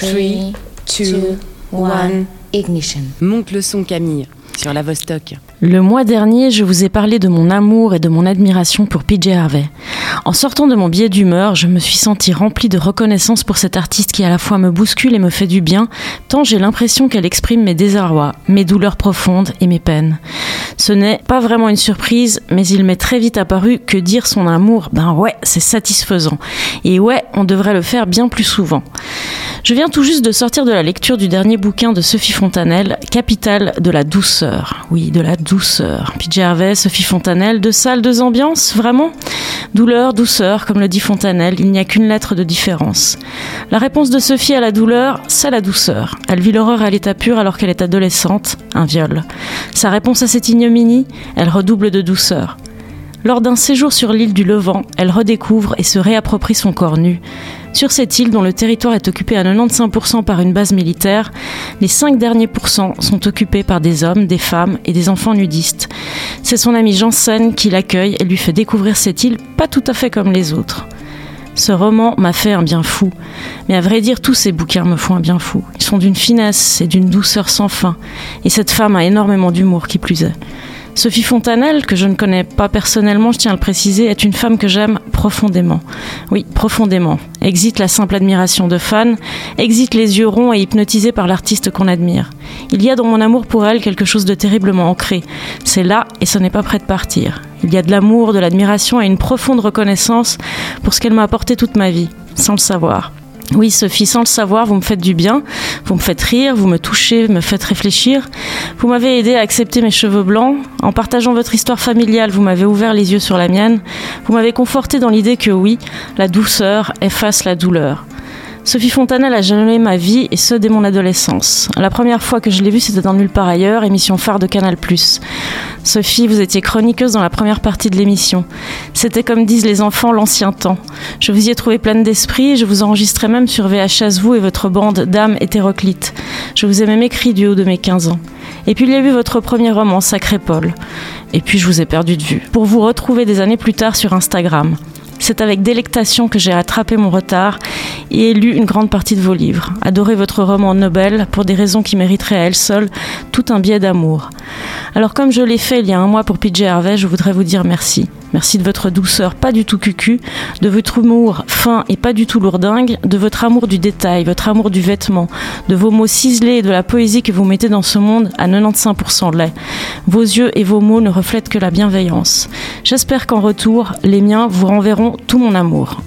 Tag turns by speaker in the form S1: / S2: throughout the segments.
S1: 3, 2, 1, ignition.
S2: Monte le son Camille sur la Vostok.
S3: Le mois dernier, je vous ai parlé de mon amour et de mon admiration pour PJ Harvey. En sortant de mon biais d'humeur, je me suis sentie remplie de reconnaissance pour cette artiste qui à la fois me bouscule et me fait du bien, tant j'ai l'impression qu'elle exprime mes désarrois, mes douleurs profondes et mes peines. Ce n'est pas vraiment une surprise, mais il m'est très vite apparu que dire son amour, ben ouais, c'est satisfaisant. Et ouais, on devrait le faire bien plus souvent. Je viens tout juste de sortir de la lecture du dernier bouquin de Sophie Fontanelle, Capitale de la douceur. Oui, de la douceur. PJ Harvey, Sophie Fontanelle, deux salles, deux ambiances, vraiment? Douleur, douceur, comme le dit Fontanelle, il n'y a qu'une lettre de différence. La réponse de Sophie à la douleur, c'est la douceur. Elle vit l'horreur à l'état pur alors qu'elle est adolescente, un viol. Sa réponse à cette ignominie, elle redouble de douceur. Lors d'un séjour sur l'île du Levant, elle redécouvre et se réapproprie son corps nu. Sur cette île, dont le territoire est occupé à 95% par une base militaire, les 5 derniers pourcents sont occupés par des hommes, des femmes et des enfants nudistes. C'est son ami Janssen qui l'accueille et lui fait découvrir cette île pas tout à fait comme les autres. Ce roman m'a fait un bien fou. Mais à vrai dire, tous ces bouquins me font un bien fou. Ils sont d'une finesse et d'une douceur sans fin. Et cette femme a énormément d'humour qui plus est. Sophie Fontanelle, que je ne connais pas personnellement, je tiens à le préciser, est une femme que j'aime profondément. Oui, profondément. Exit la simple admiration de fan, exit les yeux ronds et hypnotisés par l'artiste qu'on admire. Il y a dans mon amour pour elle quelque chose de terriblement ancré. C'est là et ce n'est pas prêt de partir. Il y a de l'amour, de l'admiration et une profonde reconnaissance pour ce qu'elle m'a apporté toute ma vie, sans le savoir. Oui, Sophie, sans le savoir, vous me faites du bien, vous me faites rire, vous me touchez, me faites réfléchir. Vous m'avez aidé à accepter mes cheveux blancs. En partageant votre histoire familiale, vous m'avez ouvert les yeux sur la mienne. Vous m'avez conforté dans l'idée que oui, la douceur efface la douleur. Sophie Fontanelle a jalonné ma vie et ce dès mon adolescence. La première fois que je l'ai vue, c'était dans Nulle part ailleurs, émission phare de Canal+. Sophie, vous étiez chroniqueuse dans la première partie de l'émission. C'était comme disent les enfants l'ancien temps. Je vous y ai trouvé pleine d'esprit et je vous enregistrais même sur VHS vous et votre bande d'âmes hétéroclites. Je vous ai même écrit du haut de mes 15 ans. Et puis il y a eu votre premier roman, Sacré Paul. Et puis je vous ai perdu de vue. Pour vous retrouver des années plus tard sur Instagram. C'est avec délectation que j'ai rattrapé mon retard et lu une grande partie de vos livres. Adoré votre roman Nobel pour des raisons qui mériteraient à elles seules tout un biais d'amour. Alors comme je l'ai fait il y a un mois pour PJ Harvey, je voudrais vous dire merci. Merci de votre douceur pas du tout cucu, de votre humour fin et pas du tout lourdingue, de votre amour du détail, votre amour du vêtement, de vos mots ciselés et de la poésie que vous mettez dans ce monde à 95% lait. Vos yeux et vos mots ne reflètent que la bienveillance. J'espère qu'en retour, les miens vous renverront tout mon amour.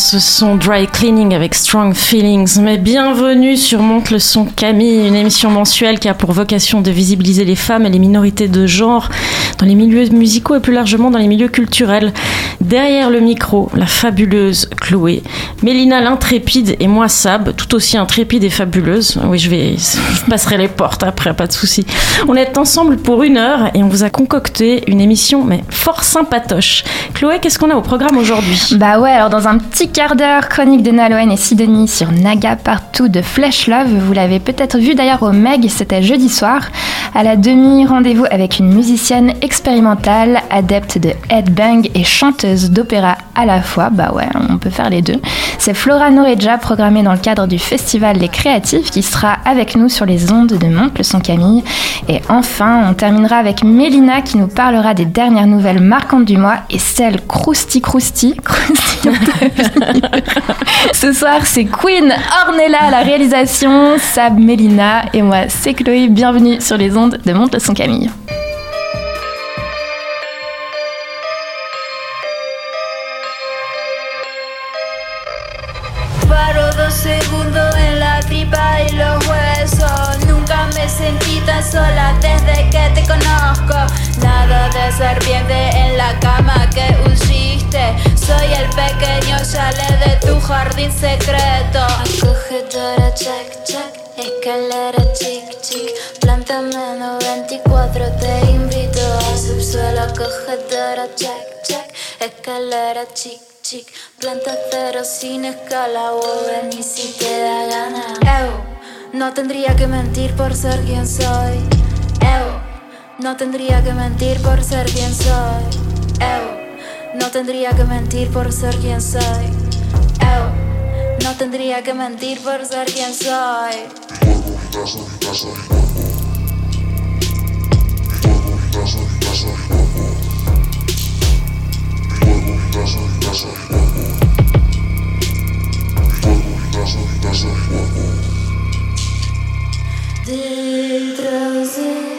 S3: Ce son Dry Cleaning avec Strong Feelings. Mais bienvenue sur Monte le son Camille, une émission mensuelle qui a pour vocation de visibiliser les femmes et les minorités de genre dans les milieux musicaux et plus largement dans les milieux culturels. Derrière le micro, la fabuleuse Chloé, Mélina l'intrépide et moi Sab, tout aussi intrépide et fabuleuse. Oui, je vais, passerai les portes après, pas de souci. On est ensemble pour une heure et on vous a concocté une émission mais fort sympatoche. Chloé, qu'est-ce qu'on a au programme aujourd'hui?
S4: Bah ouais, alors dans un petit quart d'heure, chronique de Nalouen et Sidonie sur Naga Partout de Flesh Love. Vous l'avez peut-être vu d'ailleurs au Meg, c'était jeudi soir. À la demi, rendez-vous avec une musicienne expérimentale, adepte de headbang et chanteuse d'opéra à la fois. Bah ouais, on peut faire les deux. C'est Flora Noreja, programmée dans le cadre du Festival Les Créatifs, qui sera avec nous sur les ondes de Monte le son Camille. Et enfin, on terminera avec Mélina qui nous parlera des dernières nouvelles marquantes du mois et celle Crousty Crousty. Ce soir, c'est Queen Ornella à la réalisation, Sab Mélina et moi, c'est Chloé. Bienvenue sur les ondes de Monte le son Camille.
S5: Conozco. Nada de serpiente en la cama que usiste. Soy el pequeño chale de tu jardín secreto. Acogedora, check, check. Escalera, chic, chic. Planta menos 24, te invito a subsuelo. Acogedora, check, check. Escalera, chic, chic. Planta cero sin escala. O ven y si te da gana. Ew, no tendría que mentir por ser quien soy. Ew, no tendría que mentir por ser quien soy. Ew, no tendría que mentir por ser quien soy. Ew, no tendría que mentir por ser quien soy. Que arde.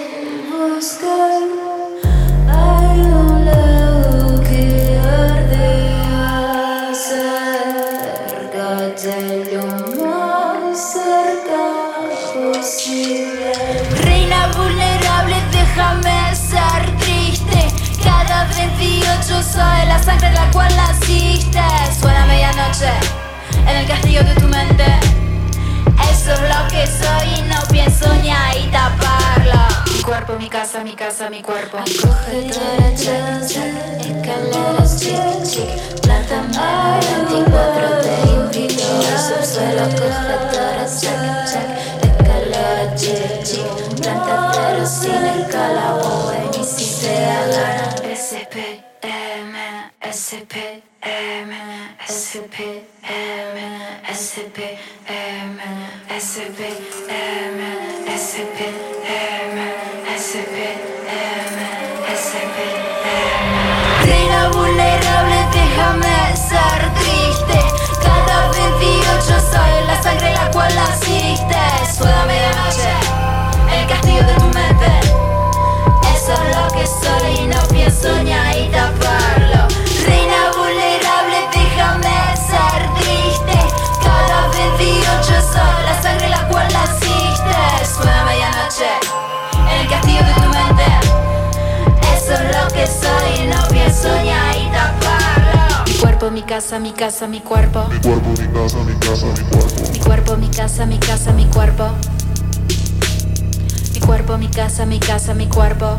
S5: Soy la sangre en la cual naciste. Suena medianoche mi casa, mi casa, mi cuerpo. Check, check. Escaleras, chic, chic. Planta 24, te invito al subsuelo. Acogedora, check, check. Escalera, chic, chic. Planta cero sin escala. Oh, ven y si M, SP, M, SP, M, SP, M, SP, M, SP, M, SP, M. Reina vulnerable, déjame ser triste. Cada 28 soy la sangre la cual naciste. Suena medianoche en el castillo de tu cuerpo, mi casa, mi casa, mi cuerpo.
S6: Mi cuerpo, mi casa, mi casa, mi cuerpo.
S5: Mi cuerpo, mi casa, mi casa, mi cuerpo. Mi cuerpo, mi casa, mi casa, mi cuerpo.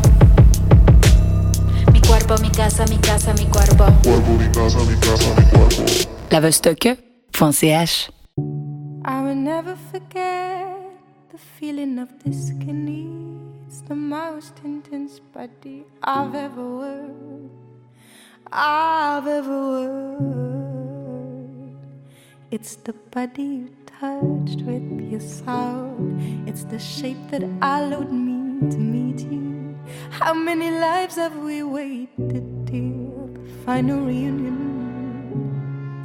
S5: Mi cuerpo, mi casa, mi casa, mi cuerpo.
S6: Cuerpo, mi casa, mi casa, mi cuerpo.
S2: Lavostocke.ch
S7: I will never forget the feeling of this skinny. It's the most intense body I've ever worked. I've ever worked. It's the body you touched with your sound. It's the shape that allowed me to meet you. How many lives have we waited till the final reunion?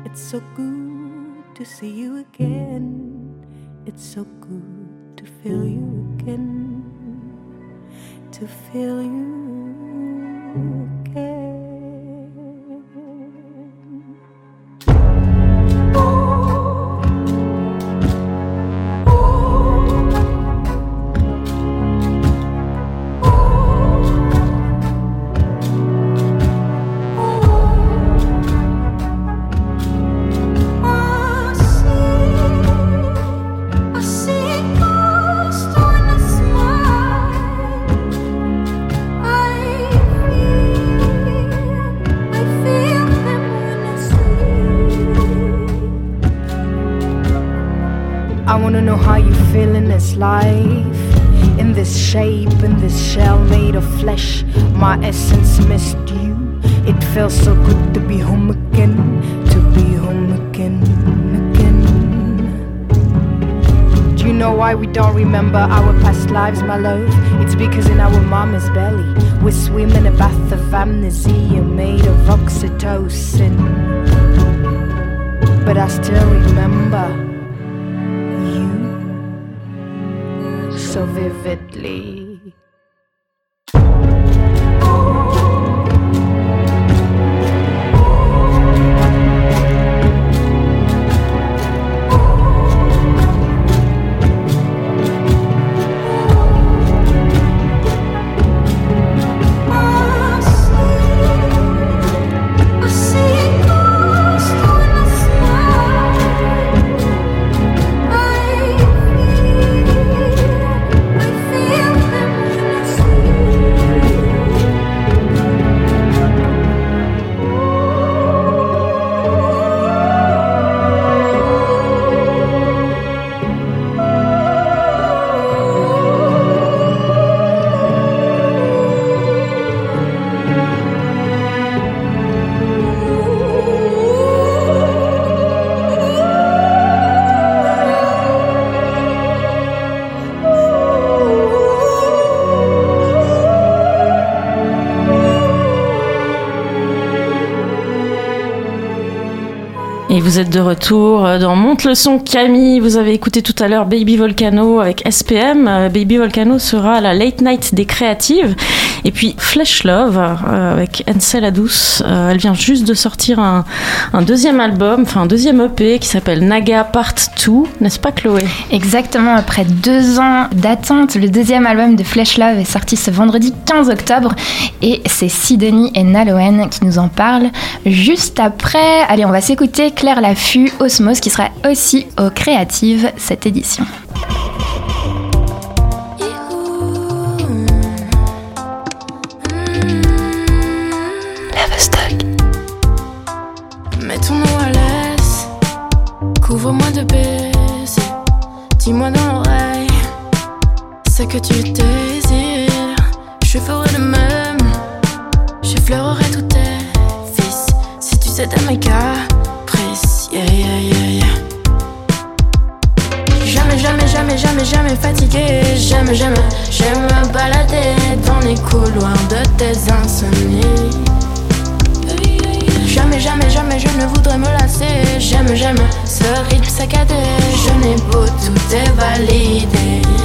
S7: It's so good to see you again. It's so good to feel you again.
S8: to feel you flesh. My essence missed you. It felt so good to be home again, to be home again, again. Do you know why we don't remember our past lives, my love? It's because in our mama's belly we swim in a bath of amnesia made of oxytocin. But I still remember you so vividly.
S3: Vous êtes de retour euh, dans Monte le son Camille. Vous avez écouté tout à l'heure Baby Volcano avec SPM. Euh, Baby Volcano sera la Late Night des créatives. Et puis Flesh Love euh, avec. Euh, elle vient juste de sortir un, un deuxième album, enfin un deuxième EP qui s'appelle Naga Part 2. N'est-ce pas Chloé?
S4: Exactement, après deux ans d'attente, le deuxième album de Flesh Love est sorti ce vendredi 15 octobre et c'est Sidonie et Naloen qui nous en parlent juste après. Allez, on va s'écouter Claire Laffut, Osmos, qui sera aussi aux créatives cette édition.
S7: Je n'ai beau tout est.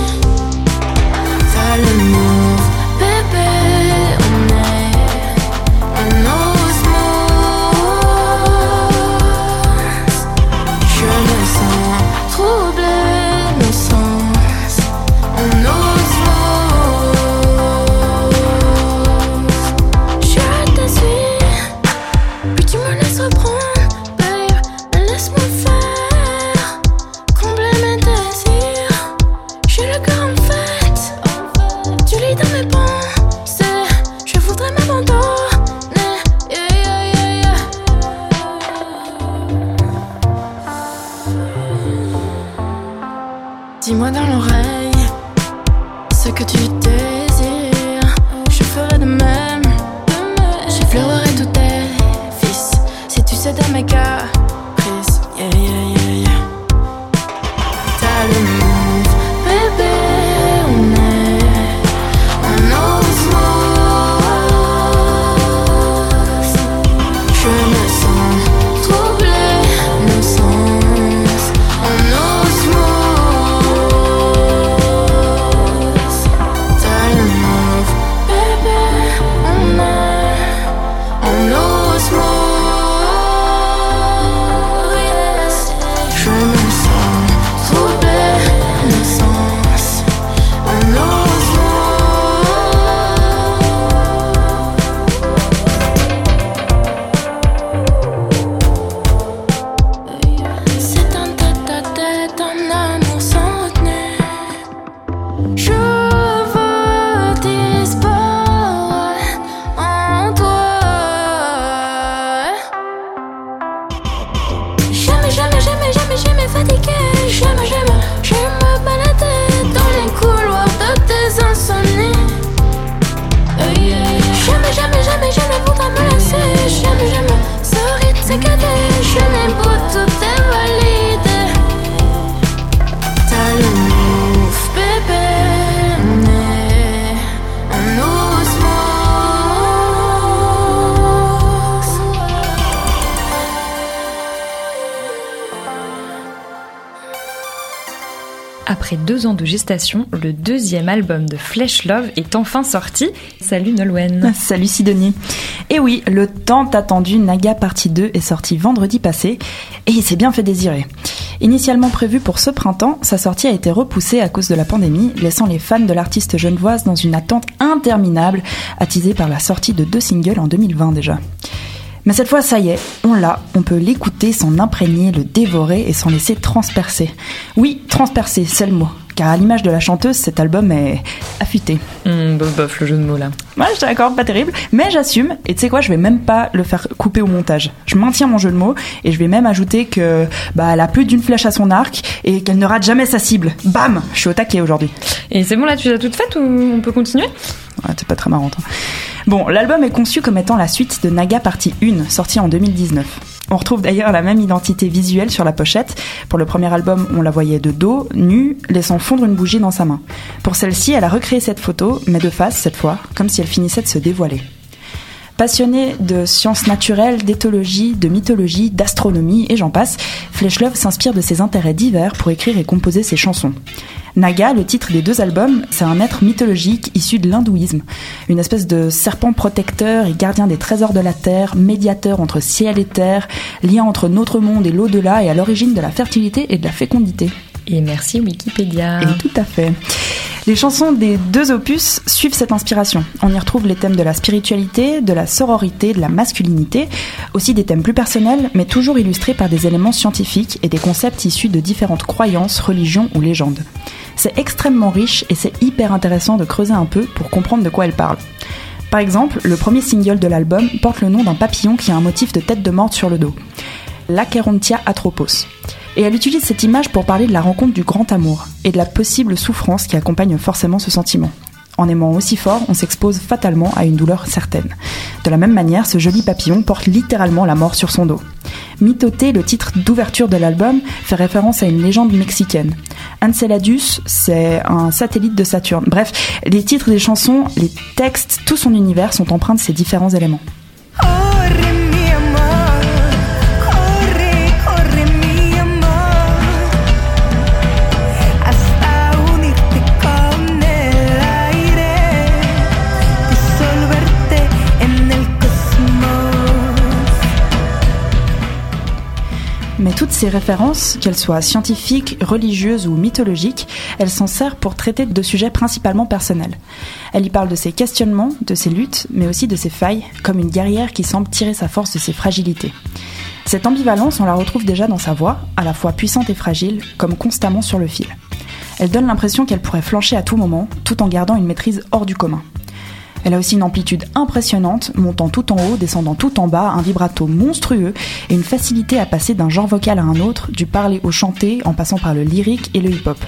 S7: together, je
S9: n'aime deux ans de gestation, le deuxième album de Flesh Love est enfin sorti. Salut Nolwenn.
S10: Salut Sidonie. Et oui, le tant attendu Naga partie 2 est sorti vendredi passé et il s'est bien fait désirer. Initialement prévu pour ce printemps, sa sortie a été repoussée à cause de la pandémie, laissant les fans de l'artiste genevoise dans une attente interminable, attisée par la sortie de deux singles en 2020 déjà. Mais cette fois, ça y est, on l'a, on peut l'écouter, s'en imprégner, le dévorer et s'en laisser transpercer. Oui, transpercer, c'est le mot. Car à l'image de la chanteuse, cet album est affûté.
S9: Hum, bof, bof, le jeu de mots là.
S10: Ouais, je t'accorde, pas terrible, mais j'assume. Et tu sais quoi, je vais même pas le faire couper au montage. Je maintiens mon jeu de mots et je vais même ajouter que bah elle a plus d'une flèche à son arc et qu'elle ne rate jamais sa cible. Bam, je suis au taquet aujourd'hui.
S9: Et c'est bon là, tu les as toutes faites ou on peut continuer?
S10: Ouais, c'est pas très marrant. hein. Bon, l'album est conçu comme étant la suite de Naga partie 1, sortie en 2019. On retrouve d'ailleurs la même identité visuelle sur la pochette. Pour le premier album, on la voyait de dos, nue, laissant fondre une bougie dans sa main. Pour celle-ci, elle a recréé cette photo, mais de face cette fois, comme si elle finissait de se dévoiler. Passionné de sciences naturelles, d'éthologie, de mythologie, d'astronomie et j'en passe, Flesh-Love s'inspire de ses intérêts divers pour écrire et composer ses chansons. Naga, le titre des deux albums, c'est un être mythologique issu de l'hindouisme, une espèce de serpent protecteur et gardien des trésors de la terre, médiateur entre ciel et terre, lien entre notre monde et l'au-delà et à l'origine de la fertilité et de la fécondité.
S9: Et merci Wikipédia.
S10: Et tout à fait. Les chansons des deux opus suivent cette inspiration. On y retrouve les thèmes de la spiritualité, de la sororité, de la masculinité, aussi des thèmes plus personnels, mais toujours illustrés par des éléments scientifiques et des concepts issus de différentes croyances, religions ou légendes. C'est extrêmement riche et c'est hyper intéressant de creuser un peu pour comprendre de quoi elle parle. Par exemple, le premier single de l'album porte le nom d'un papillon qui a un motif de tête de morte sur le dos. L'Acherontia atropos. Et elle utilise cette image pour parler de la rencontre du grand amour et de la possible souffrance qui accompagne forcément ce sentiment. En aimant aussi fort, on s'expose fatalement à une douleur certaine. De la même manière, ce joli papillon porte littéralement la mort sur son dos. Mitote, le titre d'ouverture de l'album, fait référence à une légende mexicaine. Enceladus, c'est un satellite de Saturne. Bref, les titres des chansons, les textes, tout son univers sont empreints de ces différents éléments.
S7: Corre
S10: Mais toutes ces références, qu'elles soient scientifiques, religieuses ou mythologiques, elle s'en sert pour traiter de sujets principalement personnels. Elle y parle de ses questionnements, de ses luttes, mais aussi de ses failles, comme une guerrière qui semble tirer sa force de ses fragilités. Cette ambivalence, on la retrouve déjà dans sa voix, à la fois puissante et fragile, comme constamment sur le fil. Elle donne l'impression qu'elle pourrait flancher à tout moment, tout en gardant une maîtrise hors du commun. Elle a aussi une amplitude impressionnante, montant tout en haut, descendant tout en bas, un vibrato monstrueux et une facilité à passer d'un genre vocal à un autre, du parler au chanté, en passant par le lyrique et le hip-hop.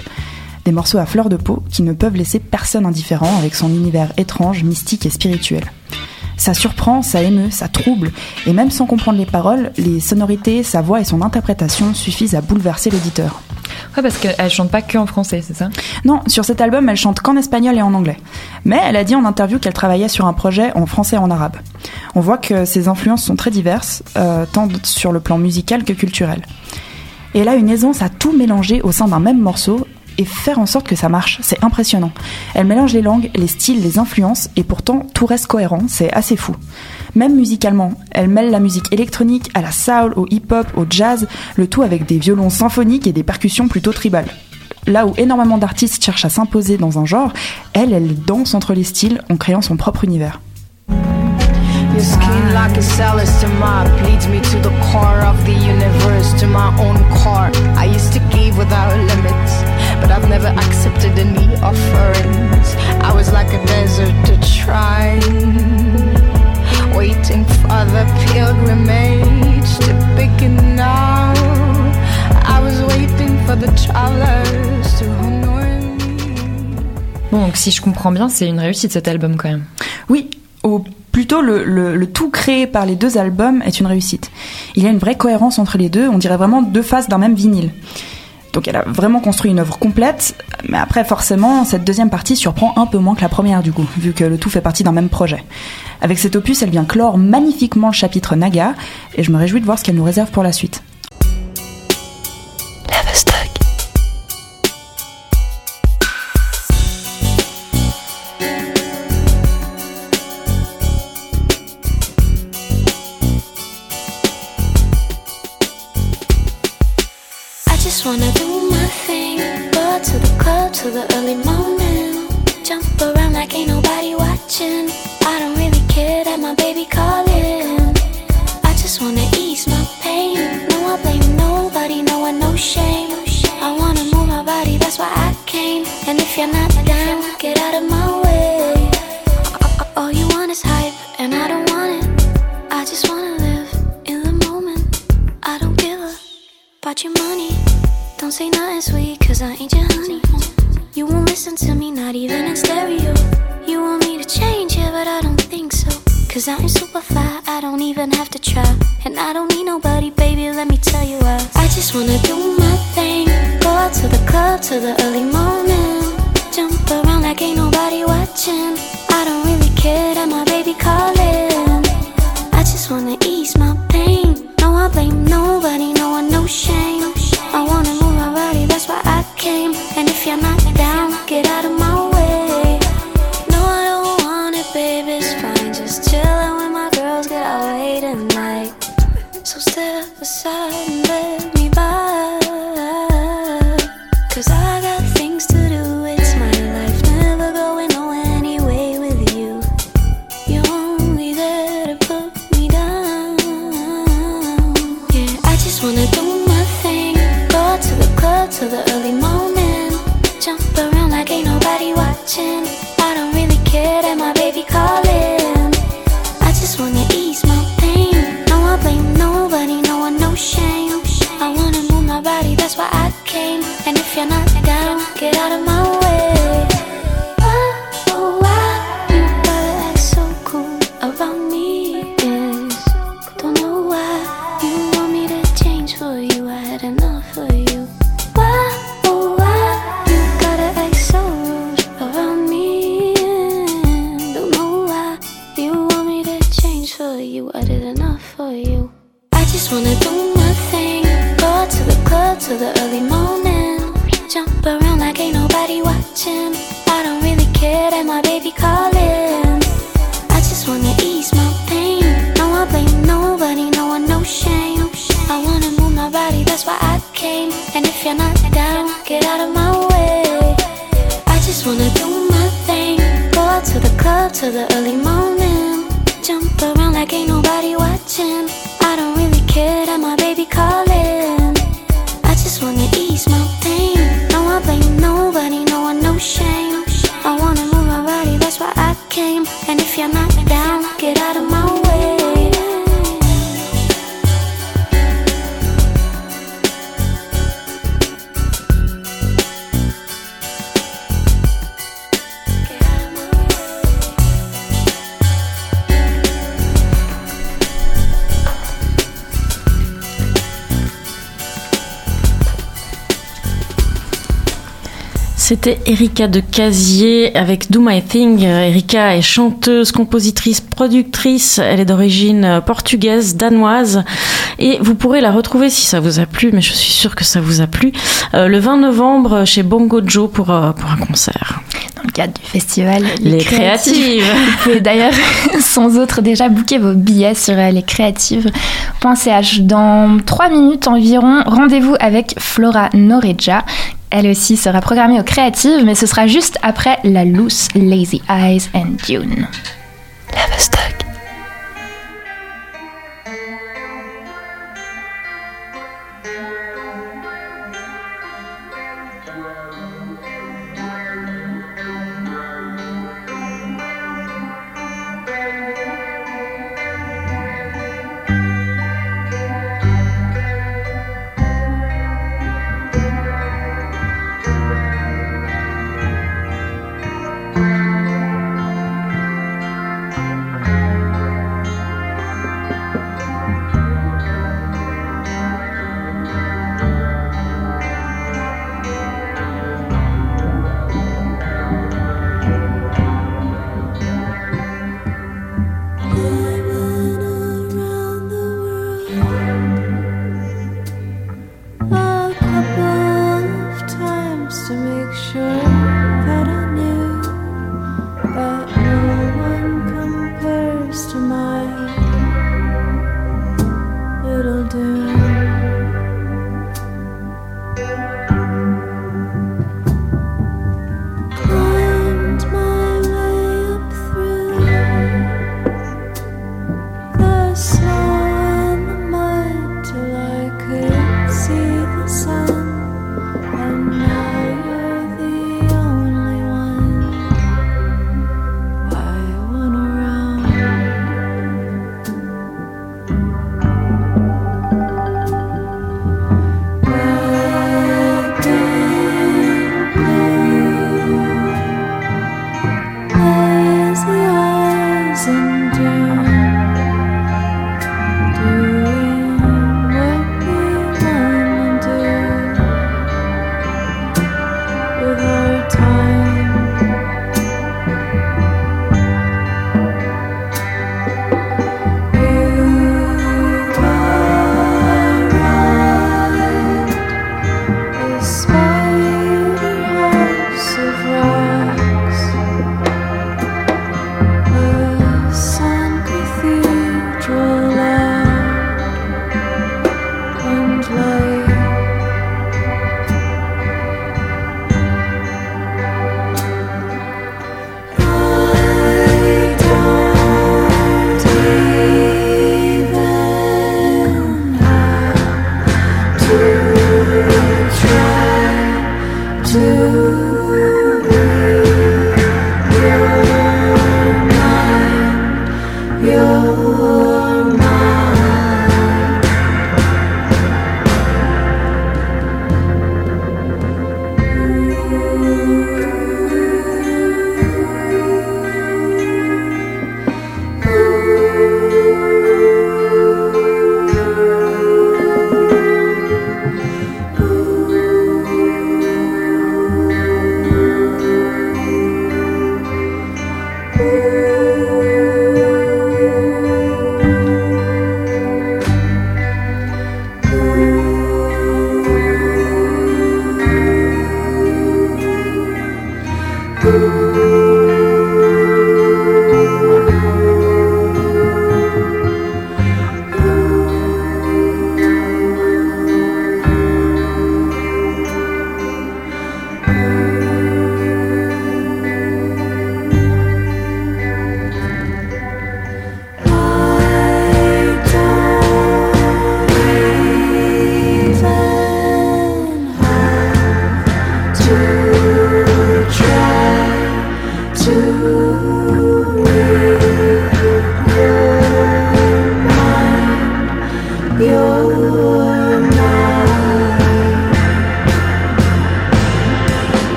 S10: Des morceaux à fleur de peau qui ne peuvent laisser personne indifférent avec son univers étrange, mystique et spirituel. Ça surprend, ça émeut, ça trouble, et même sans comprendre les paroles, les sonorités, sa voix et son interprétation suffisent à bouleverser l'auditeur.
S9: Ouais, parce qu'elle chante pas que en français, c'est ça?
S10: Non, sur cet album, elle chante qu'en espagnol et en anglais. Mais elle a dit en interview qu'elle travaillait sur un projet en français et en arabe. On voit que ses influences sont très diverses, euh, tant sur le plan musical que culturel. Et elle a une aisance à tout mélanger au sein d'un même morceau et faire en sorte que ça marche. C'est impressionnant. Elle mélange les langues, les styles, les influences et pourtant tout reste cohérent. C'est assez fou. Même musicalement, elle mêle la musique électronique à la soul, au hip-hop, au jazz, le tout avec des violons symphoniques et des percussions plutôt tribales. Là où énormément d'artistes cherchent à s'imposer dans un genre, elle, elle danse entre les styles en créant son propre univers.
S8: Waiting for the pilgrimage to begin now. I was waiting for the travelers to honor me.
S9: Bon, donc si je comprends bien, c'est une réussite cet album quand même.
S10: Oui, ou plutôt le, le- le tout créé par les deux albums est une réussite. Il y a une vraie cohérence entre les deux, on dirait vraiment deux faces d'un même vinyle. Donc elle a vraiment construit une œuvre complète, mais après forcément, cette deuxième partie surprend un peu moins que la première du coup, vu que le tout fait partie d'un même projet. Avec cet opus, elle vient clore magnifiquement le chapitre Naga, et je me réjouis de voir ce qu'elle nous réserve pour la suite. just wanna do my thing.
S11: But to the club till the early morning. Jump around like ain't nobody watching. I don't really care that my baby calling. I just wanna ease my pain. No, I blame nobody, no, I no shame. I wanna move my body, that's why I came. And if you're not down, get out of my way. All you want is hype, and I don't want it. I just wanna live in the moment. I don't give a about your money. Don't say nothing sweet, cause I ain't your honey. You won't listen to me, not even in stereo. You want me to change, yeah, but I don't think so. Cause I'm super fly, I don't even have to try. And I don't need nobody, baby, let me tell you why. I just wanna do my thing. Go out to the club till the early morning. Jump around like ain't nobody watching. I don't really care that my baby calling. I just wanna ease my pain. No, I blame nobody, no one, no shame. Came. And if you're not
S3: C'était Erika de Casier avec Do My Thing. Erika est chanteuse, compositrice, productrice. Elle est d'origine portugaise, danoise. Et vous pourrez la retrouver si ça vous a plu, mais je suis sûre que ça vous a plu, euh, le 20 novembre chez Bongo Joe pour, euh, pour un concert.
S4: Dans le cadre du festival
S3: Les Créatives.
S4: Vous pouvez d'ailleurs, sans autre, déjà booker vos billets sur euh, lescreatives.ch. Dans 3 minutes environ, rendez-vous avec Flora Noreja. Elle aussi sera programmée aux Créatives, mais ce sera juste après La Loose, Lazy Eyes and Dune.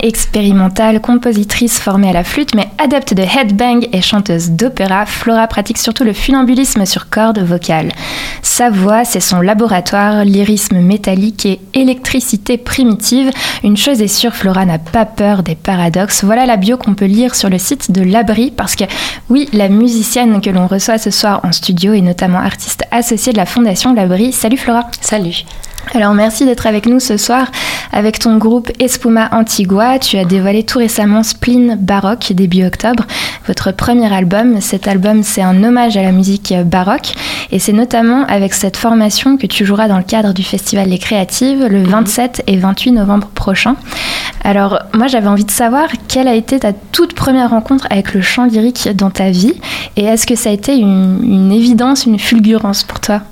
S4: Expérimentale, compositrice formée à la flûte, mais adepte de headbang et chanteuse d'opéra, Flora pratique surtout le funambulisme sur cordes vocales. Sa voix, c'est son laboratoire, lyrisme métallique et électricité primitive. Une chose est sûre, Flora n'a pas peur des paradoxes. Voilà la bio qu'on peut lire sur le site de l'Abri, parce que oui, la musicienne que l'on reçoit ce soir en studio est notamment artiste associée de la Fondation L'Abri. Salut Flora.
S12: Salut.
S4: Alors merci d'être avec nous ce soir avec ton groupe Espuma Antigua. Tu as dévoilé tout récemment Spleen Baroque début octobre, votre premier album. Cet album c'est un hommage à la musique baroque et c'est notamment avec cette formation que tu joueras dans le cadre du Festival Les Créatives le 27 et 28 novembre prochain. Alors moi j'avais envie de savoir quelle a été ta toute première rencontre avec le chant lyrique dans ta vie et est-ce que ça a été une, une évidence, une fulgurance pour toi?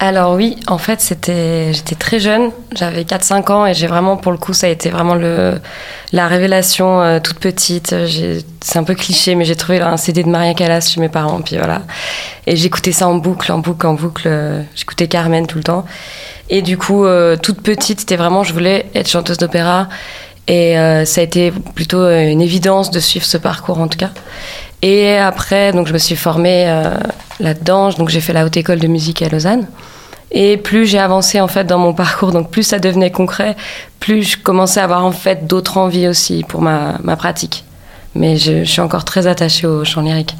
S12: Alors oui, en fait, j'étais très jeune, j'avais 4-5 ans et j'ai vraiment, pour le coup, ça a été vraiment la révélation euh, toute petite. c'est un peu cliché, mais j'ai trouvé un CD de Maria Callas chez mes parents, puis voilà. Et j'écoutais ça en boucle, en boucle, en boucle. j'écoutais Carmen tout le temps. Et du coup, euh, toute petite, c'était vraiment, je voulais être chanteuse d'opéra. Et euh, ça a été plutôt une évidence de suivre ce parcours, en tout cas. Et après, donc, je me suis formée là-dedans. Donc, j'ai fait la haute école de musique à Lausanne. Et plus j'ai avancé en fait dans mon parcours, donc plus ça devenait concret, plus je commençais à avoir en fait d'autres envies aussi pour ma, ma pratique. Mais je, je suis encore très attachée au chant lyrique.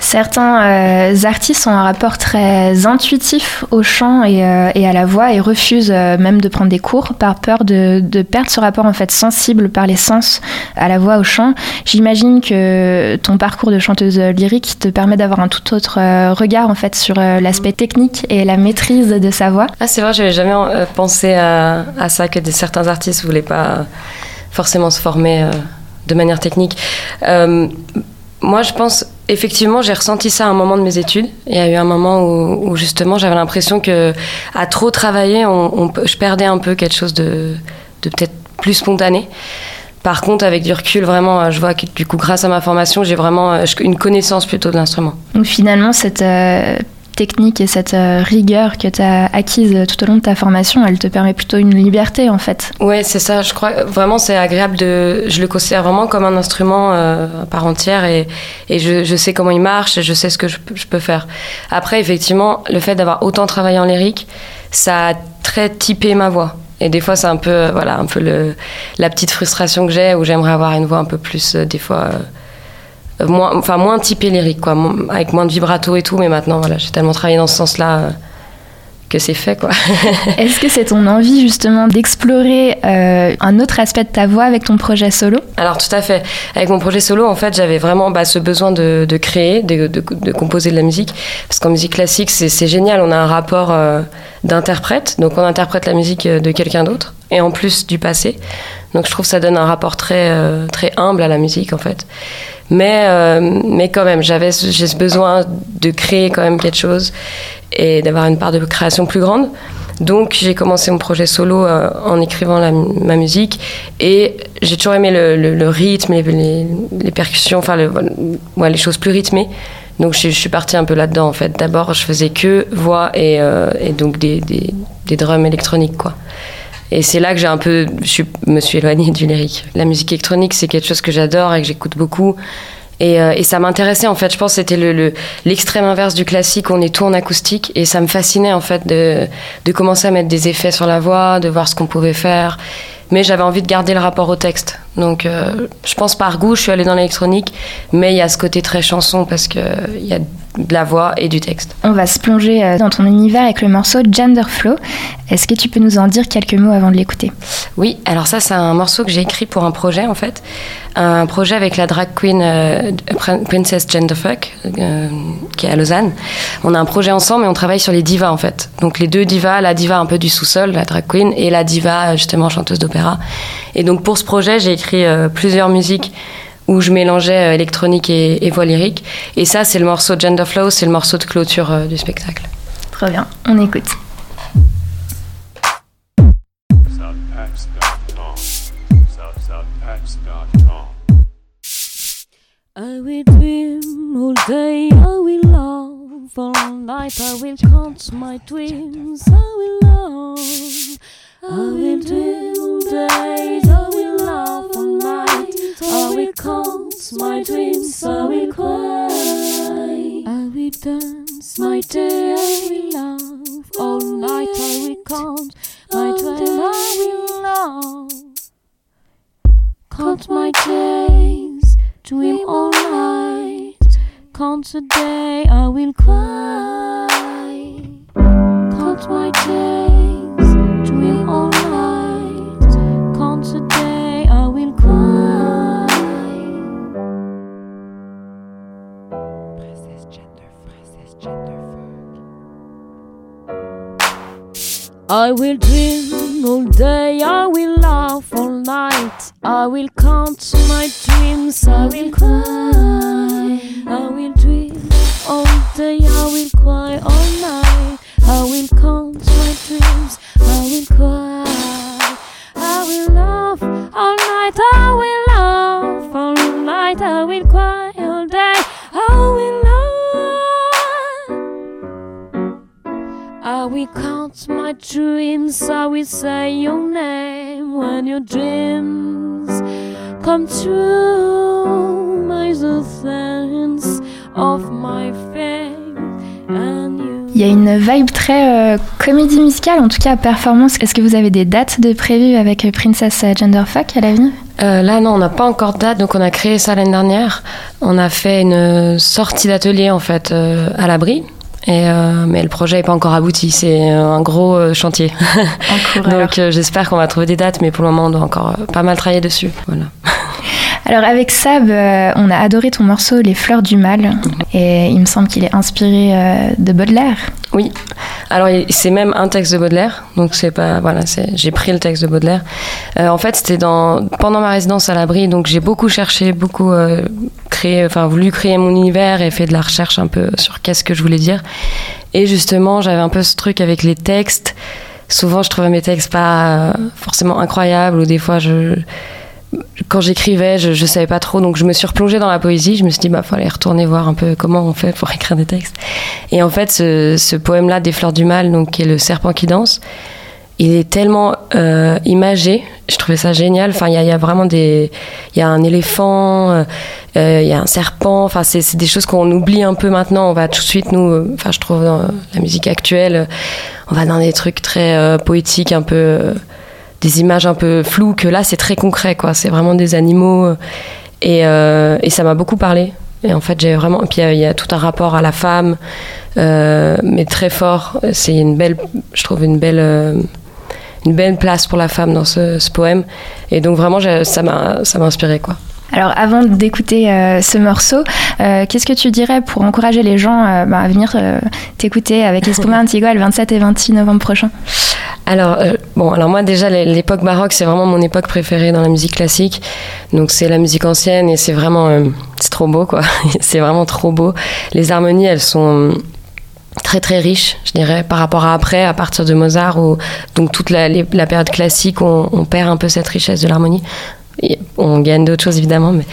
S4: Certains euh, artistes ont un rapport très intuitif au chant et, euh, à la voix et refusent euh, même de prendre des cours par peur de, perdre ce rapport en fait sensible par les sens à la voix, au chant. J'imagine que ton parcours de chanteuse lyrique te permet d'avoir un tout autre regard en fait sur l'aspect technique et la maîtrise de sa voix.
S12: Ah c'est vrai, j'avais jamais pensé à, à, ça que certains artistes voulaient pas forcément se former de manière technique. moi je pense effectivement, j'ai ressenti ça à un moment de mes études. Il y a eu un moment où, justement, j'avais l'impression que à trop travailler, je perdais un peu quelque chose de, peut-être plus spontané. Par contre, avec du recul, vraiment, je vois que du coup, grâce à ma formation, j'ai vraiment une connaissance plutôt de l'instrument.
S4: Donc finalement, cette euh, technique et cette euh, rigueur que tu as acquise tout au long de ta formation, elle te permet plutôt une liberté en fait.
S12: Ouais, c'est ça. Je crois vraiment c'est agréable de. Je le considère vraiment comme un instrument euh, à part entière et, et je, sais comment il marche et je sais ce que je, peux faire. Après, effectivement, le fait d'avoir autant travaillé en lyrique, ça a très typé ma voix. Et des fois, c'est un peu, voilà, un peu le, la petite frustration que j'ai où j'aimerais avoir une voix un peu plus, euh, des fois, euh, moins, enfin, moins typée lyrique, quoi, avec moins de vibrato et tout. Mais maintenant, voilà, j'ai tellement travaillé dans ce sens-là. Euh, que c'est fait quoi.
S4: Est-ce que c'est ton envie justement d'explorer euh, un autre aspect de ta voix avec ton projet solo?
S12: Alors tout à fait. Avec mon projet solo, en fait, j'avais vraiment bah, ce besoin de, de créer, de, de, de, composer de la musique, parce qu'en musique classique, c'est génial. On a un rapport euh, d'interprète, donc on interprète la musique de quelqu'un d'autre, et en plus du passé. Donc je trouve que ça donne un rapport très euh, très humble à la musique en fait. Mais euh, mais quand même, j'avais j'ai ce besoin de créer quand même quelque chose et d'avoir une part de création plus grande. Donc j'ai commencé mon projet solo euh, en écrivant ma musique et j'ai toujours aimé le, le, rythme, les, les, percussions, enfin les choses plus rythmées. Donc je, je suis partie un peu là-dedans en fait. D'abord je faisais que voix et, euh, et donc des, des, des, drums électroniques quoi. Et c'est là que j'ai un peu, je me suis éloignée du lyrique. La musique électronique c'est quelque chose que j'adore et que j'écoute beaucoup. Et, euh, ça m'intéressait en fait. Je pense que c'était le, l'extrême le, inverse du classique. On est tout en acoustique et ça me fascinait en fait de, de commencer à mettre des effets sur la voix, de voir ce qu'on pouvait faire. Mais j'avais envie de garder le rapport au texte. Donc euh, je pense par goût, je suis allée dans l'électronique, mais il y a ce côté très chanson parce qu'il y a de la voix et du texte.
S4: On va se plonger dans ton univers avec le morceau Gender Flow. Est-ce que tu peux nous en dire quelques mots avant de l'écouter?
S12: Oui, alors ça c'est un morceau que j'ai écrit pour un projet en fait. Un projet avec la drag queen euh, Princess Genderfuck euh, qui est à Lausanne. On a un projet ensemble et on travaille sur les divas en fait. Donc les deux divas, la diva un peu du sous-sol, la drag queen, et la diva justement chanteuse d'opéra. Et donc pour ce projet j'ai écrit euh, plusieurs musiques où je mélangeais électronique et, et voix lyrique. Et ça, c'est le morceau Gender Flow, c'est le morceau de clôture euh, du spectacle.
S4: Très bien, on écoute.
S13: I will dream all day, I will love all night, I will count my dreams, I will love. Count a I will cry. Count my days, dream all night, count a day, I will cry.
S14: Princess Gender, Princess Gender
S13: I will dream all day, I will laugh all night, I will count my dreams, I will cry. I will all day, I will cry all night, I will count my dreams, I will cry. I will love all night, I will love all night, I will cry all day, I will laugh. I will count my dreams, I will say your name when your dreams come true. My the sense of my fame and you.
S4: Il y a une vibe très euh, comédie musicale, en tout cas performance. Est-ce que vous avez des dates de prévues avec Princess Genderfuck à l'avenir?
S12: Euh, Là, non, on n'a pas encore de date, donc on a créé ça l'année dernière. On a fait une sortie d'atelier en fait euh, à l'abri. Et euh, mais le projet n'est pas encore abouti, c'est un gros euh, chantier. Donc euh, j'espère qu'on va trouver des dates, mais pour le moment on doit encore pas mal travailler dessus. Voilà.
S4: Alors avec Sab, euh, on a adoré ton morceau Les fleurs du mal et il me semble qu'il est inspiré euh, de Baudelaire.
S12: Oui. Alors c'est même un texte de Baudelaire, donc c'est pas voilà, j'ai pris le texte de Baudelaire. Euh, en fait, c'était pendant ma résidence à l'abri, donc j'ai beaucoup cherché, beaucoup créé, enfin voulu créer mon univers et fait de la recherche un peu sur qu'est-ce que je voulais dire. Et justement, j'avais un peu ce truc avec les textes. Souvent, je trouvais mes textes pas forcément incroyables ou des fois je quand j'écrivais, je, je savais pas trop, donc je me suis replongée dans la poésie. Je me suis dit, bah, faut aller retourner voir un peu comment on fait pour écrire des textes. Et en fait, ce, poème-là, des fleurs du mal, donc qui est le serpent qui danse, il est tellement euh, imagé. Je trouvais ça génial. Enfin, il y a, vraiment des, il y a un éléphant, euh, euh, il y a un serpent. Enfin, c'est des choses qu'on oublie un peu maintenant. On va tout de suite nous, enfin, je trouve dans la musique actuelle, on va dans des trucs très poétiques, un peu. Des images un peu floues que là c'est très concret quoi. C'est vraiment des animaux euh, et, euh, et ça m'a beaucoup parlé. Et en fait j'ai vraiment et puis il y a tout un rapport à la femme euh, mais très fort. C'est une belle je trouve une belle une belle place pour la femme dans ce, ce poème. Et donc vraiment ça m'a inspiré quoi
S4: Alors avant d'écouter euh, ce morceau, euh, qu'est-ce que tu dirais pour encourager les gens euh, bah, à venir t'écouter avec Espuma Antigua le 27 et 26 novembre prochain?
S12: Alors, bon, alors moi déjà, l'é- l'époque baroque, c'est vraiment mon époque préférée dans la musique classique. Donc c'est la musique ancienne et c'est vraiment, c'est trop beau quoi. c'est vraiment trop beau. Les harmonies, elles sont très très riches, je dirais, par rapport à après, à partir de Mozart, où donc toute la, les- la période classique, on, on perd un peu cette richesse de l'harmonie. On gagne d'autres choses évidemment, mais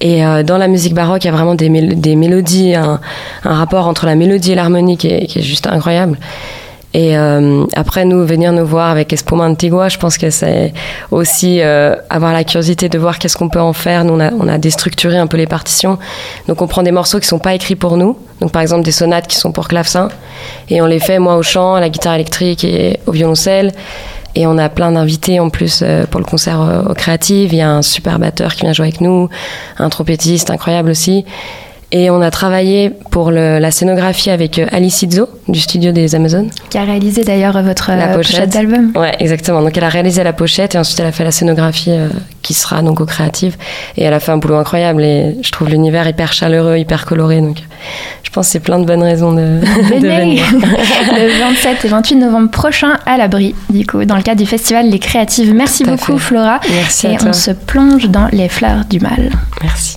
S12: et euh, dans la musique baroque, il y a vraiment des, mél- des mélodies, un, rapport entre la mélodie et l'harmonie qui est, juste incroyable. Et euh, après, nous, venir nous voir avec Espuma Antigua, je pense que c'est aussi euh, avoir la curiosité de voir qu'est-ce qu'on peut en faire. Nous, on a, on a déstructuré un peu les partitions. Donc, on prend des morceaux qui sont pas écrits pour nous. Donc, par exemple, des sonates qui sont pour clavecin. Et on les fait, moi, au chant, à la guitare électrique et au violoncelle. Et on a plein d'invités en plus euh, pour le concert euh, au Créative. Il y a un super batteur qui vient jouer avec nous, un trompettiste incroyable aussi. Et on a travaillé pour le- la scénographie avec euh, Alice Izzo du studio des Amazones.
S4: Qui a réalisé d'ailleurs votre
S12: La
S4: euh,
S12: pochette.
S4: pochette d'album.
S12: Ouais, exactement. Donc elle a réalisé la pochette et ensuite elle a fait la scénographie euh, qui sera donc au créative. Et elle a fait un boulot incroyable et je trouve l'univers hyper chaleureux, hyper coloré. Donc je pense que c'est plein de bonnes raisons de, de venir.
S4: le 27 et 28 novembre prochain à l'abri, du coup, dans le cadre du festival Les Créatives. Merci beaucoup,
S12: fait.
S4: Flora.
S12: Merci
S4: et
S12: à toi.
S4: on se plonge dans les fleurs du mal.
S12: Merci.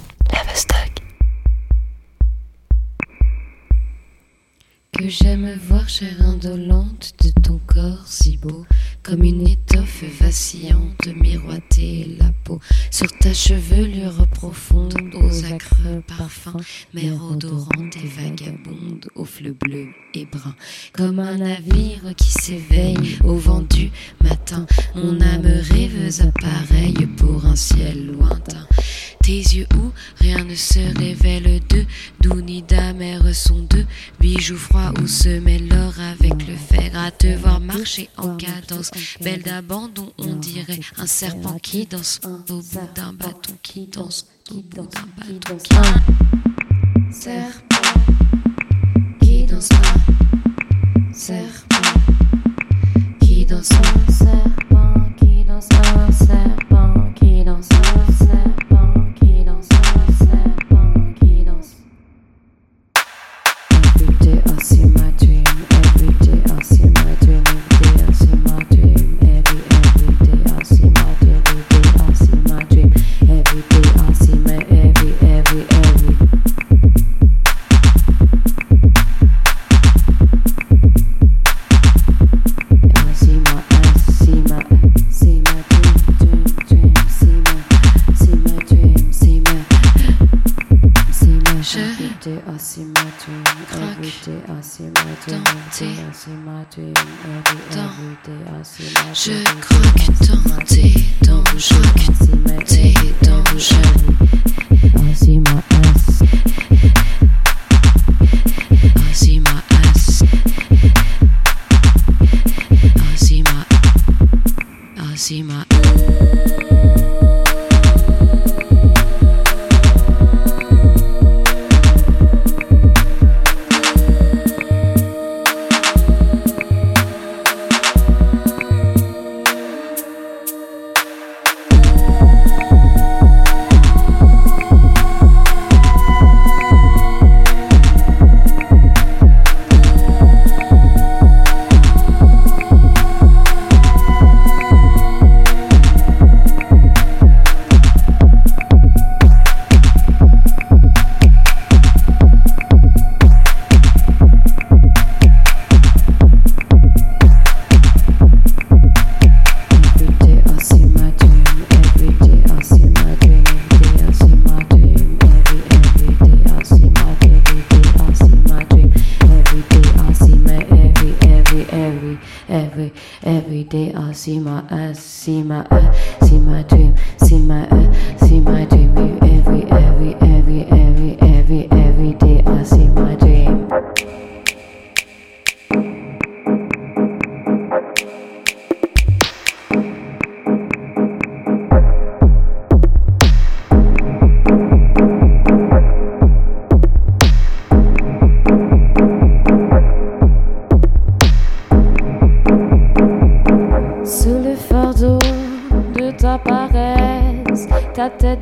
S1: Que j'aime voir chair indolente de ton corps si beau, comme une étoffe vacillante miroiter la peau sur ta chevelure profonde aux acreux parfums, mer odorante et vagabonde aux fleurs bleus et bruns, comme un navire qui s'éveille au vent du matin. Mon âme rêveuse appareille pour un ciel lointain. Tes yeux où rien ne se révèle de doux ni d'amers sont deux bijoux froids où se mêle l'or avec le fer. À te voir marcher en cadence belle d'abandon on dirait un serpent qui danse au bout d'un bâton qui danse au bout d'un bâton. qui un serpent qui danse un serpent qui danse un serpent qui danse un serpent qui danse un serpent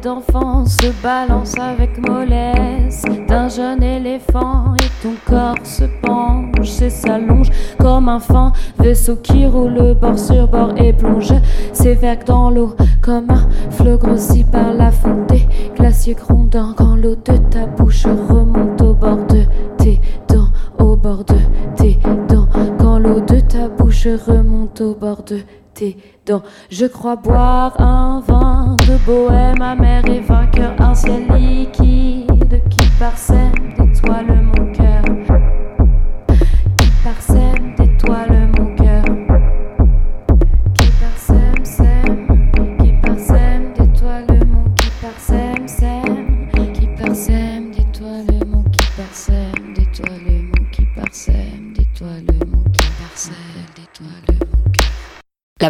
S13: d'enfant se balance avec mollesse. D'un jeune éléphant et ton corps se penche et s'allonge comme un fin vaisseau qui roule bord sur bord et plonge. Ses dans l'eau comme un flot grossi par la fonte. Des glaciers grondants quand l'eau de ta bouche remonte au bord de tes dents, au bord de tes dents, quand l'eau de ta bouche remonte au bord de tes dents. Je crois boire un vin de bohème amer et vainqueur, un ciel liquide qui parsème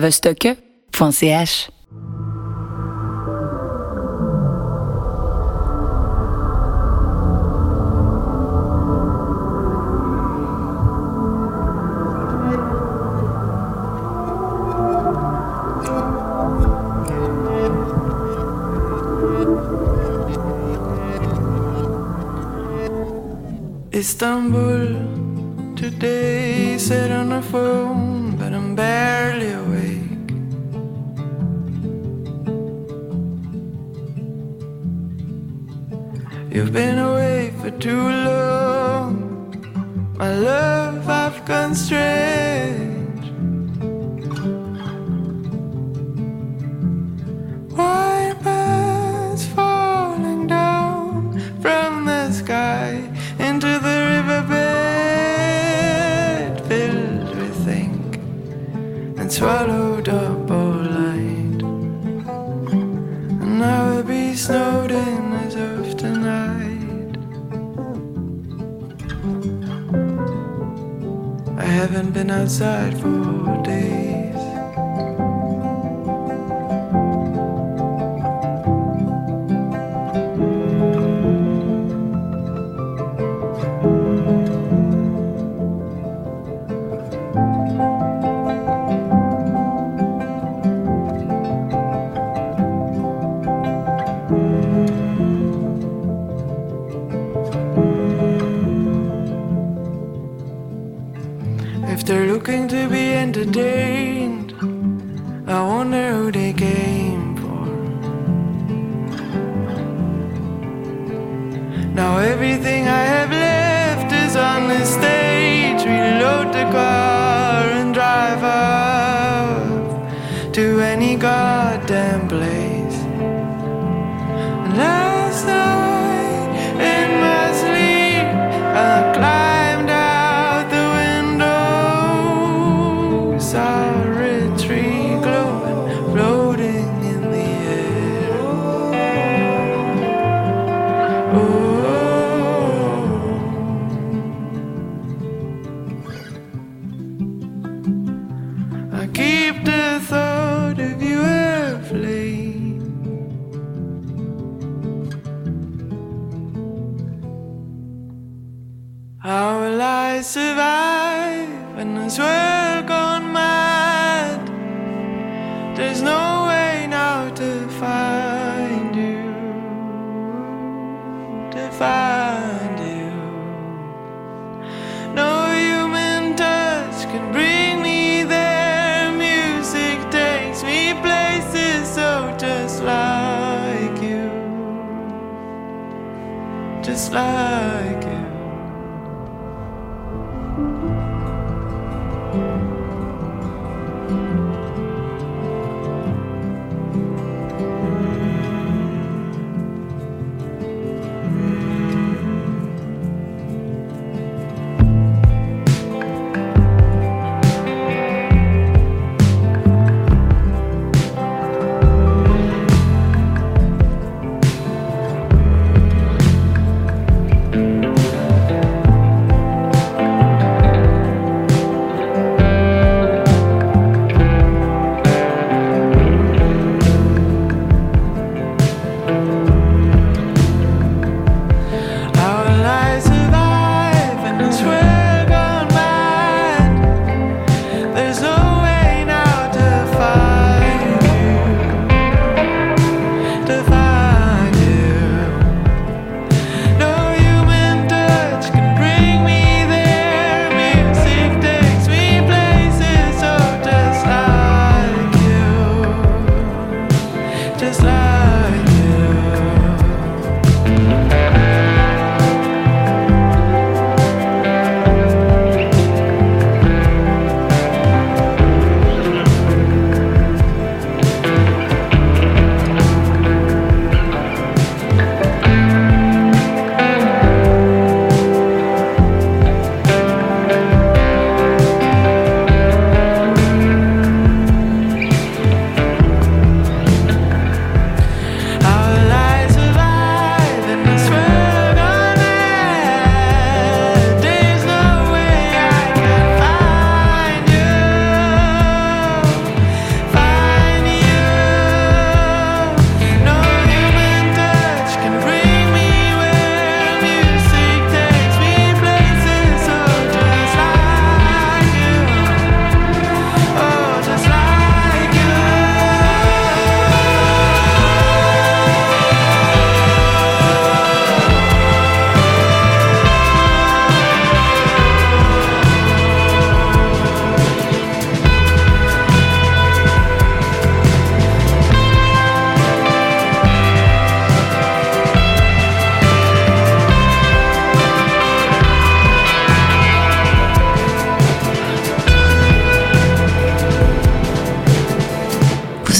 S15: lavestock.ch
S16: Istanbul today, said on the phone, but I'm barely awake. You've been away for too long, my love, I've gone strange. standing outside for today. I survive when this world gone mad? There's no way now to find you, to find you. No human touch can bring me there. Music takes me places so just like you, just like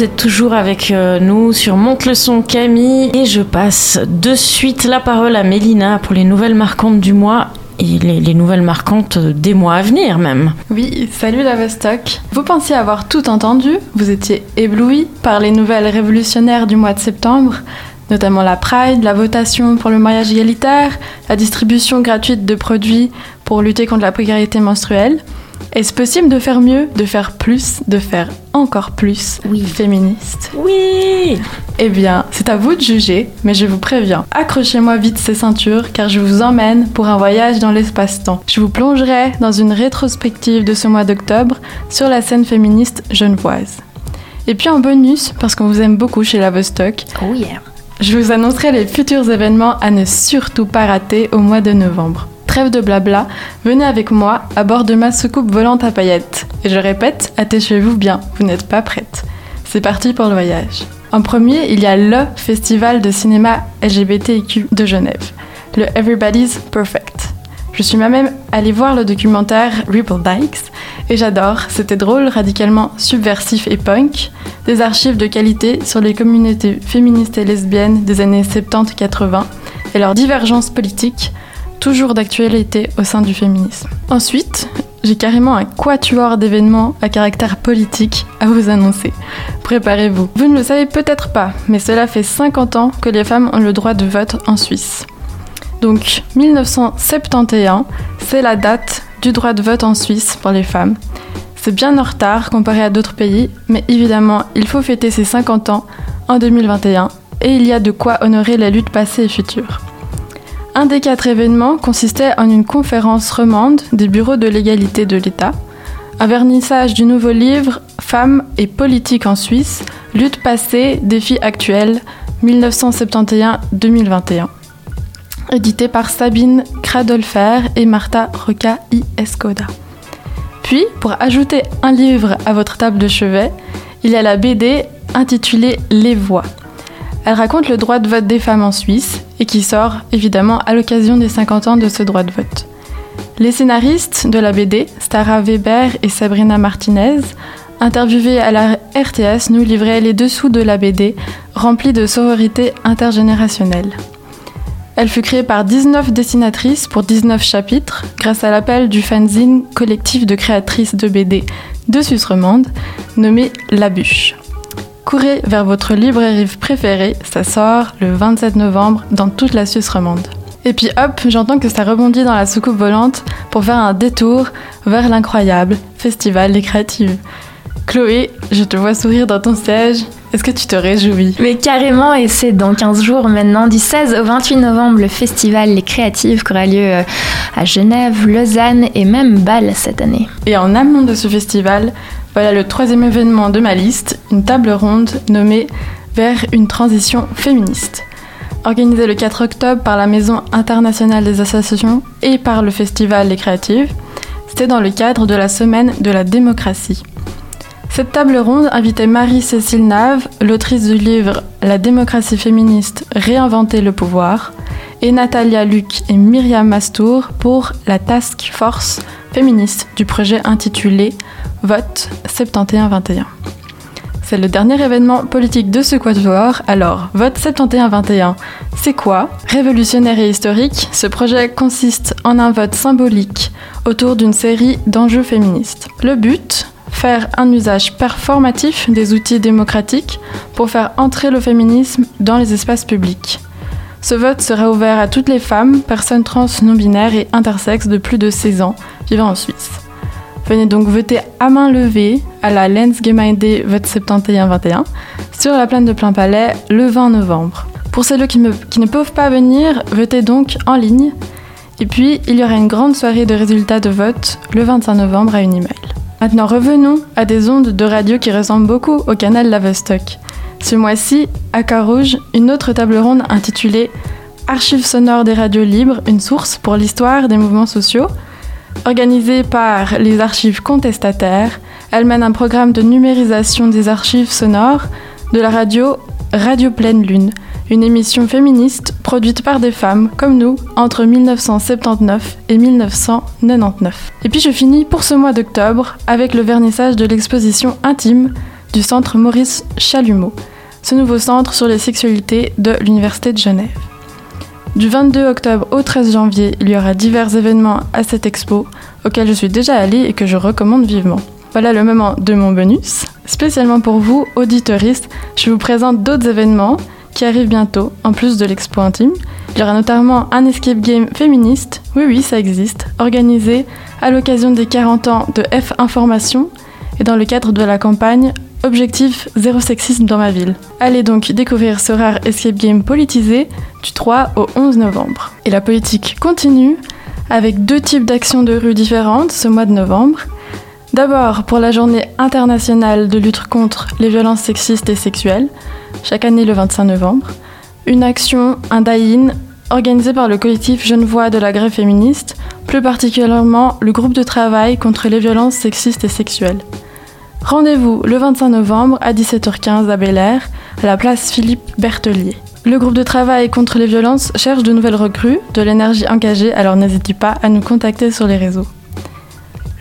S3: Vous êtes toujours avec euh, nous sur Monte le son Camille et je passe de suite la parole à Mélina pour les nouvelles marquantes du mois et les, les nouvelles marquantes des mois à venir même.
S15: Oui, salut la Vostok. Vous pensiez avoir tout entendu, vous étiez ébloui par les nouvelles révolutionnaires du mois de septembre, notamment la Pride, la votation pour le mariage égalitaire, la distribution gratuite de produits pour lutter contre la précarité menstruelle. Est-ce possible de faire mieux, de faire plus, de faire encore plus
S3: oui.
S15: féministe
S3: Oui
S15: Eh bien, c'est à vous de juger, mais je vous préviens, accrochez-moi vite ces ceintures car je vous emmène pour un voyage dans l'espace-temps. Je vous plongerai dans une rétrospective de ce mois d'octobre sur la scène féministe genevoise. Et puis en bonus, parce qu'on vous aime beaucoup chez la Vostok,
S4: Oh yeah.
S15: je vous annoncerai les futurs événements à ne surtout pas rater au mois de novembre. Trêve de blabla, venez avec moi à bord de ma soucoupe volante à paillettes. Et je répète, attachez-vous bien, vous n'êtes pas prête. C'est parti pour le voyage. En premier, il y a le festival de cinéma LGBTIQ de Genève, le Everybody's Perfect. Je suis moi-même allée voir le documentaire Ripple Dykes et j'adore, c'était drôle, radicalement subversif et punk, des archives de qualité sur les communautés féministes et lesbiennes des années 70-80 et leurs divergences politiques, toujours d'actualité au sein du féminisme. Ensuite, j'ai carrément un quatuor d'événements à caractère politique à vous annoncer. Préparez-vous. Vous ne le savez peut-être pas, mais cela fait 50 ans que les femmes ont le droit de vote en Suisse. Donc 1971, c'est la date du droit de vote en Suisse pour les femmes. C'est bien en retard comparé à d'autres pays, mais évidemment, il faut fêter ces 50 ans en 2021 et il y a de quoi honorer la lutte passée et future. Un des quatre événements consistait en une conférence romande des bureaux de l'égalité de l'État, un vernissage du nouveau livre Femmes et politique en Suisse, lutte passée, défis actuels, 1971-2021, édité par Sabine Kradolfer et Martha Roca i Escoda. Puis, pour ajouter un livre à votre table de chevet, il y a la BD intitulée Les Voix. Elle raconte le droit de vote des femmes en Suisse et qui sort évidemment à l'occasion des 50 ans de ce droit de vote. Les scénaristes de la BD, Stara Weber et Sabrina Martinez, interviewés à la RTS, nous livraient les dessous de la BD, remplie de sororité intergénérationnelle. Elle fut créée par 19 dessinatrices pour 19 chapitres, grâce à l'appel du fanzine collectif de créatrices de BD de Suisse romande, nommé La Bûche. Courez vers votre librairie préférée, ça sort le 27 novembre dans toute la Suisse romande. Et puis hop, j'entends que ça rebondit dans la soucoupe volante pour faire un détour vers l'incroyable Festival des Créatives. Chloé, je te vois sourire dans ton siège. Est-ce que tu te réjouis?
S4: Mais carrément, et c'est dans 15 jours maintenant, du 16 au 28 novembre, le festival Les Créatives qui aura lieu euh, à Genève, Lausanne et même Bâle cette année.
S15: Et en amont de ce festival, voilà le troisième événement de ma liste, une table ronde nommée Vers une transition féministe. Organisée le 4 octobre par la Maison internationale des associations et par le festival Les Créatives, c'était dans le cadre de la semaine de la démocratie. Cette table ronde invitait Marie-Cécile Nave, l'autrice du livre La démocratie féministe, réinventer le pouvoir, et Natalia Luc et Myriam Mastour pour la task force féministe du projet intitulé Vote 71-21. C'est le dernier événement politique de ce quatuor, alors Vote 71-21, c'est quoi? Révolutionnaire et historique, ce projet consiste en un vote symbolique autour d'une série d'enjeux féministes. Le but faire un usage performatif des outils démocratiques pour faire entrer le féminisme dans les espaces publics. Ce vote sera ouvert à toutes les femmes, personnes trans, non-binaires et intersexes de plus de 16 ans vivant en Suisse. Venez donc voter à main levée à la Lensgemeinde Vote 71-21 sur la plaine de Plein Palais le 20 novembre. Pour celles qui, qui ne peuvent pas venir, votez donc en ligne. Et puis, il y aura une grande soirée de résultats de vote le 25 novembre à une email. Maintenant, revenons à des ondes de radio qui ressemblent beaucoup au canal Lavostok. Ce mois-ci, à Carouge, une autre table ronde intitulée Archives sonores des radios libres, une source pour l'histoire des mouvements sociaux. Organisée par les archives contestataires, elle mène un programme de numérisation des archives sonores de la radio Radio Pleine Lune, une émission féministe produite par des femmes comme nous entre 1979 et 1999. Et puis je finis pour ce mois d'octobre avec le vernissage de l'exposition intime du centre Maurice Chalumeau, ce nouveau centre sur les sexualités de l'Université de Genève. Du 22 octobre au 13 janvier, il y aura divers événements à cette expo, auxquels je suis déjà allée et que je recommande vivement. Voilà le moment de mon bonus. Spécialement pour vous, auditeuristes, je vous présente d'autres événements qui arrivent bientôt, en plus de l'expo intime. Il y aura notamment un escape game féministe, oui oui ça existe, organisé à l'occasion des 40 ans de F Information et dans le cadre de la campagne Objectif zéro sexisme dans ma ville. Allez donc découvrir ce rare escape game politisé du 3 au 11 novembre. Et la politique continue avec deux types d'actions de rue différentes ce mois de novembre. D'abord pour la journée internationale de lutte contre les violences sexistes et sexuelles, chaque année le 25 novembre. Une action, un die-in, organisé par le collectif Genevois de la grève féministe, plus particulièrement le groupe de travail contre les violences sexistes et sexuelles. Rendez-vous le 25 novembre à 17h15 à Bel Air, à la place Philippe Berthelier. Le groupe de travail contre les violences cherche de nouvelles recrues, de l'énergie engagée, alors n'hésitez pas à nous contacter sur les réseaux.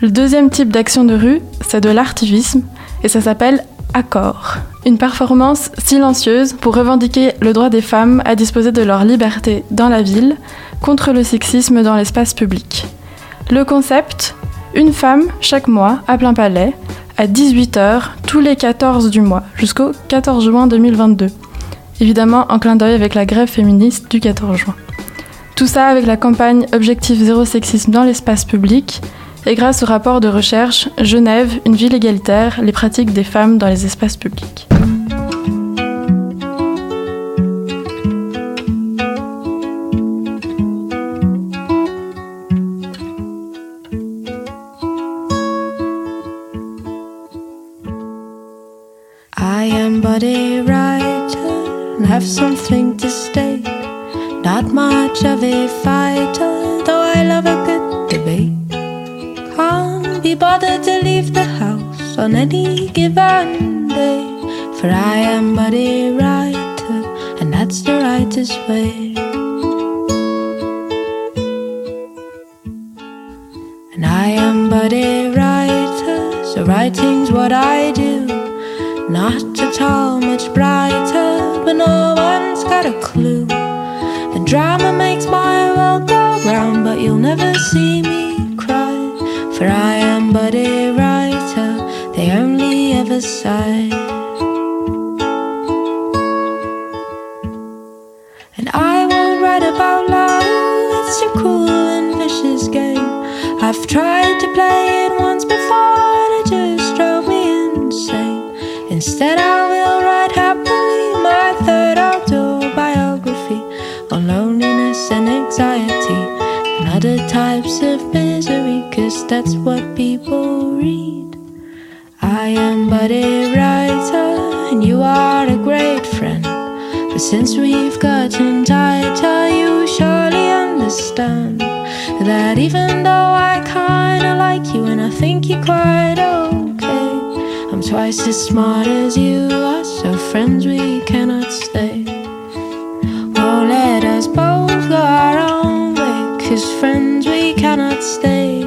S15: Le deuxième type d'action de rue, c'est de l'artivisme et ça s'appelle Accord. Une performance silencieuse pour revendiquer le droit des femmes à disposer de leur liberté dans la ville contre le sexisme dans l'espace public. Le concept Une femme chaque mois à plein palais à 18h tous les 14 du mois jusqu'au 14 juin 2022. Évidemment en clin d'œil avec la grève féministe du 14 juin. Tout ça avec la campagne Objectif zéro sexisme dans l'espace public et grâce au rapport de recherche Genève, une ville égalitaire, les pratiques des femmes dans les espaces publics.
S7: A writer and have something to state. Not much of a fighter, though I love a good debate. Can't be bothered to leave the house on any given day, for I am but a writer, and that's the writer's way. And I am but a writer, so writing's what I do. Not all much brighter, but no one's got a clue. The drama makes my world go round, but you'll never see me cry. For I am but a writer, they only ever sigh. And I won't write about love, it's a cruel and vicious game. I've tried to play it once before, Instead, I will write happily my third autobiography on loneliness and anxiety and other types of misery, cause that's what people read. I am but a writer, and you are a great friend. But since we've gotten tighter, you surely understand that even though I kinda like you and I think you're quite okay. Twice as smart as you are, so friends we cannot stay. Well, let us both go our own way, cause friends we cannot stay.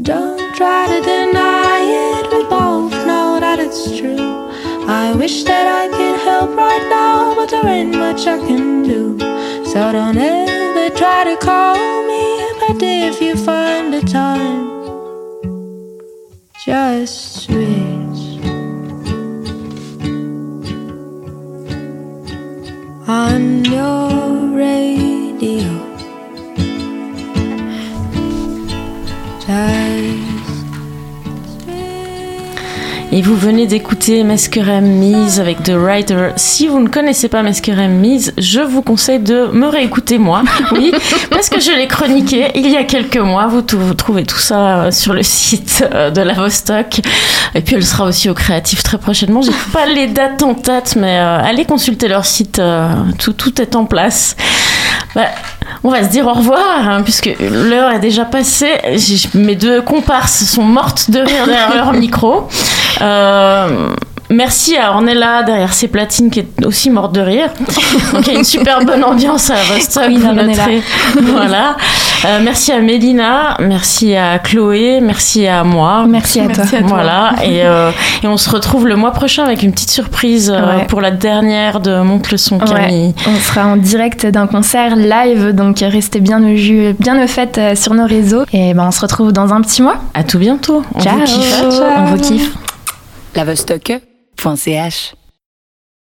S7: Don't try to deny it, we both know that it's true. I wish that I could help right now, but there ain't much I can do. So don't ever try to call me, but if you find the time, just switch on your radio. Just
S3: Vous venez d'écouter Masquerade Mise avec The Writer. Si vous ne connaissez pas Masquerade Mise, je vous conseille de me réécouter moi. Oui, parce que je l'ai chroniqué il y a quelques mois. Vous, trouvez tout ça euh, sur le site euh, de la Vostok. Et puis elle sera aussi au Créatif très prochainement. J'ai pas les dates en tête, mais euh, allez consulter leur site. tout, tout est en place. Bah, on va se dire au revoir, hein, puisque l'heure est déjà passée. Mes deux comparses sont mortes de rire derrière leur micro. Euh, Merci à Ornella derrière ses platines qui est aussi morte de rire. Donc il y a une super bonne ambiance à Vostok.
S4: Oui,
S3: vous
S4: Ornella.
S3: noterez. voilà. Euh, merci à Mélina, merci à Chloé, merci à moi.
S4: Merci à toi. Merci à toi.
S3: Voilà. Et, euh, et on se retrouve le mois prochain avec une petite surprise euh,
S4: Ouais.
S3: pour la dernière de Monte le son Camille.
S4: Ouais, on sera en direct d'un concert live, donc restez bien au jus, bien au fait euh, sur nos réseaux. Et ben on se retrouve dans un petit mois.
S3: À tout bientôt. On
S4: Ciao.
S3: vous kiffe.
S4: On vous kiffe.
S17: Fonseas.